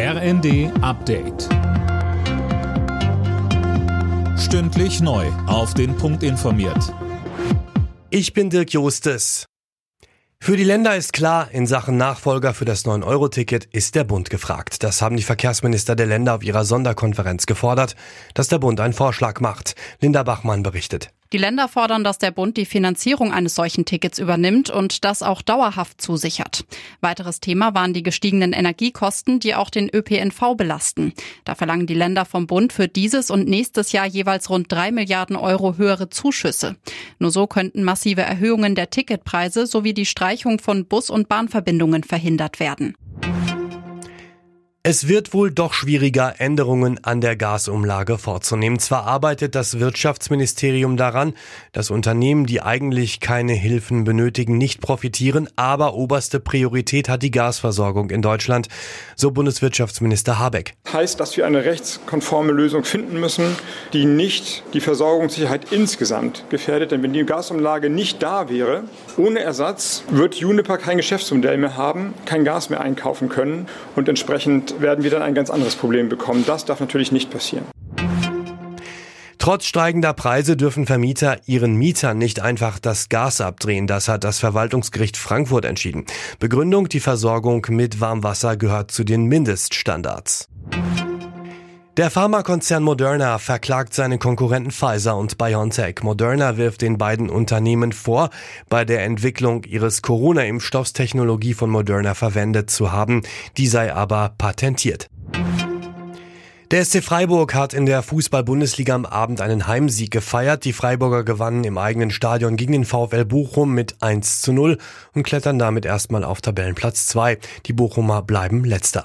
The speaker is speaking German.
RND Update. Stündlich neu. Auf den Punkt informiert. Ich bin Dirk Jostes. Für die Länder ist klar, in Sachen Nachfolger für das 9-Euro-Ticket ist der Bund gefragt. Das haben die Verkehrsminister der Länder auf ihrer Sonderkonferenz gefordert, dass der Bund einen Vorschlag macht. Linda Bachmann berichtet. Die Länder fordern, dass der Bund die Finanzierung eines solchen Tickets übernimmt und das auch dauerhaft zusichert. Weiteres Thema waren die gestiegenen Energiekosten, die auch den ÖPNV belasten. Da verlangen die Länder vom Bund für dieses und nächstes Jahr jeweils rund drei Milliarden Euro höhere Zuschüsse. Nur so könnten massive Erhöhungen der Ticketpreise sowie die Streichung von Bus- und Bahnverbindungen verhindert werden. Es wird wohl doch schwieriger, Änderungen an der Gasumlage vorzunehmen. Zwar arbeitet das Wirtschaftsministerium daran, dass Unternehmen, die eigentlich keine Hilfen benötigen, nicht profitieren, aber oberste Priorität hat die Gasversorgung in Deutschland, so Bundeswirtschaftsminister Habeck. Heißt, dass wir eine rechtskonforme Lösung finden müssen, die nicht die Versorgungssicherheit insgesamt gefährdet. Denn wenn die Gasumlage nicht da wäre, ohne Ersatz wird Juniper kein Geschäftsmodell mehr haben, kein Gas mehr einkaufen können und entsprechend werden wir dann ein ganz anderes Problem bekommen. Das darf natürlich nicht passieren. Trotz steigender Preise dürfen Vermieter ihren Mietern nicht einfach das Gas abdrehen. Das hat das Verwaltungsgericht Frankfurt entschieden. Begründung, die Versorgung mit Warmwasser gehört zu den Mindeststandards. Der Pharmakonzern Moderna verklagt seine Konkurrenten Pfizer und BioNTech. Moderna wirft den beiden Unternehmen vor, bei der Entwicklung ihres Corona-Impfstoffs Technologie von Moderna verwendet zu haben. Die sei aber patentiert. Der SC Freiburg hat in der Fußball-Bundesliga am Abend einen Heimsieg gefeiert. Die Freiburger gewannen im eigenen Stadion gegen den VfL Bochum mit 1 zu 0 und klettern damit erstmal auf Tabellenplatz 2. Die Bochumer bleiben letzter.